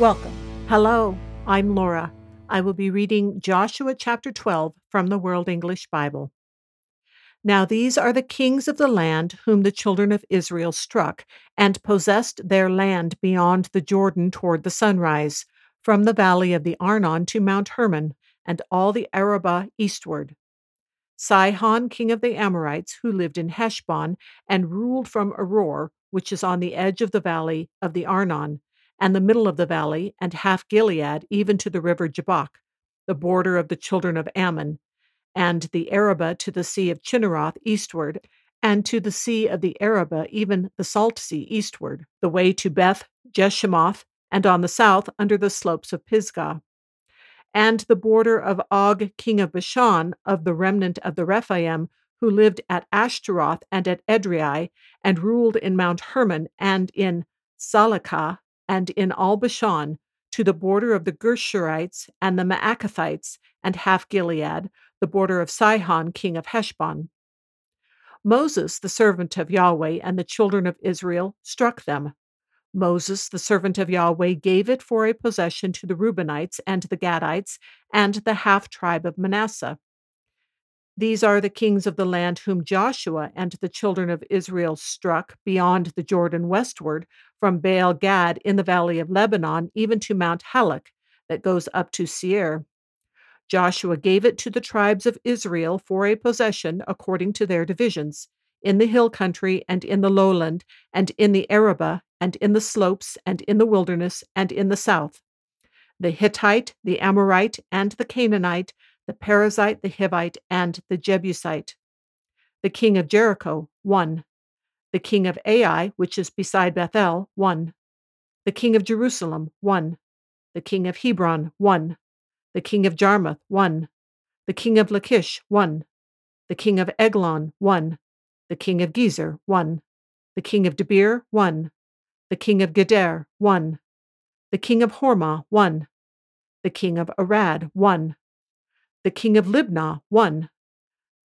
Welcome. Hello, I'm Laura. I will be reading Joshua chapter 12 from the World English Bible. Now these are the kings of the land whom the children of Israel struck, and possessed their land beyond the Jordan toward the sunrise, from the valley of the Arnon to Mount Hermon, and all the Arabah eastward. Sihon, king of the Amorites, who lived in Heshbon, and ruled from Aroer, which is on the edge of the valley of the Arnon, and the middle of the valley, and half Gilead, even to the river Jabbok, the border of the children of Ammon, and the Arabah to the sea of Chinneroth eastward, and to the sea of the Arabah, even the salt sea eastward, the way to Beth Jeshimoth, and on the south under the slopes of Pisgah. And the border of Og, king of Bashan, of the remnant of the Rephaim, who lived at Ashtaroth and at Edrei, and ruled in Mount Hermon and in Salecah, and in all Bashan, to the border of the Geshurites and the Maacathites, and half Gilead, the border of Sihon, king of Heshbon. Moses, the servant of Yahweh, and the children of Israel struck them. Moses, the servant of Yahweh, gave it for a possession to the Reubenites and the Gadites and the half tribe of Manasseh. These are the kings of the land whom Joshua and the children of Israel struck beyond the Jordan westward, from Baal Gad in the valley of Lebanon, even to Mount Halak, that goes up to Seir. Joshua gave it to the tribes of Israel for a possession according to their divisions, in the hill country, and in the lowland, and in the Arabah, and in the slopes, and in the wilderness, and in the south. The Hittite, the Amorite, and the Canaanite, the Perizzite, the Hivite, and the Jebusite. The king of Jericho, one. The king of Ai, which is beside Bethel, one. The king of Jerusalem, one. The king of Hebron, one. The king of Jarmuth, one. The king of Lachish, one. The king of Eglon, one. The king of Gezer, one. The king of Debir, one. The king of Geder, one. The king of Hormah, one. The king of Arad, one the king of Libnah, one.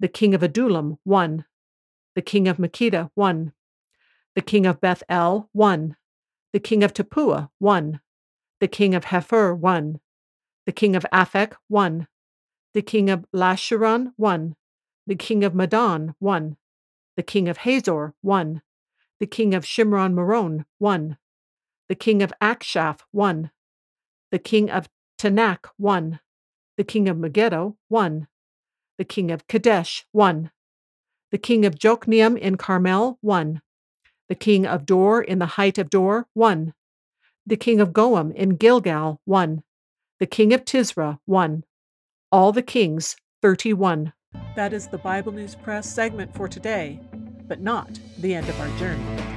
The king of Adullam, one. The king of Makkedah, one. The king of Bethel, one. The king of Tappuah, one. The king of Hepher, one. The king of Aphek, one. The king of Lassharon, one. The king of Madon, one. The king of Hazor, one. The king of Shimron Meron, one. The king of Achshaph, one. The king of Taanach, one the king of Megiddo, one. The king of Kadesh, one. The king of Jokneam in Carmel, one. The king of Dor in the height of Dor, one. The king of Goiim in Gilgal, one. The king of Tirzah, one. All the kings, 31. That is the Bible News Press segment for today, but not the end of our journey.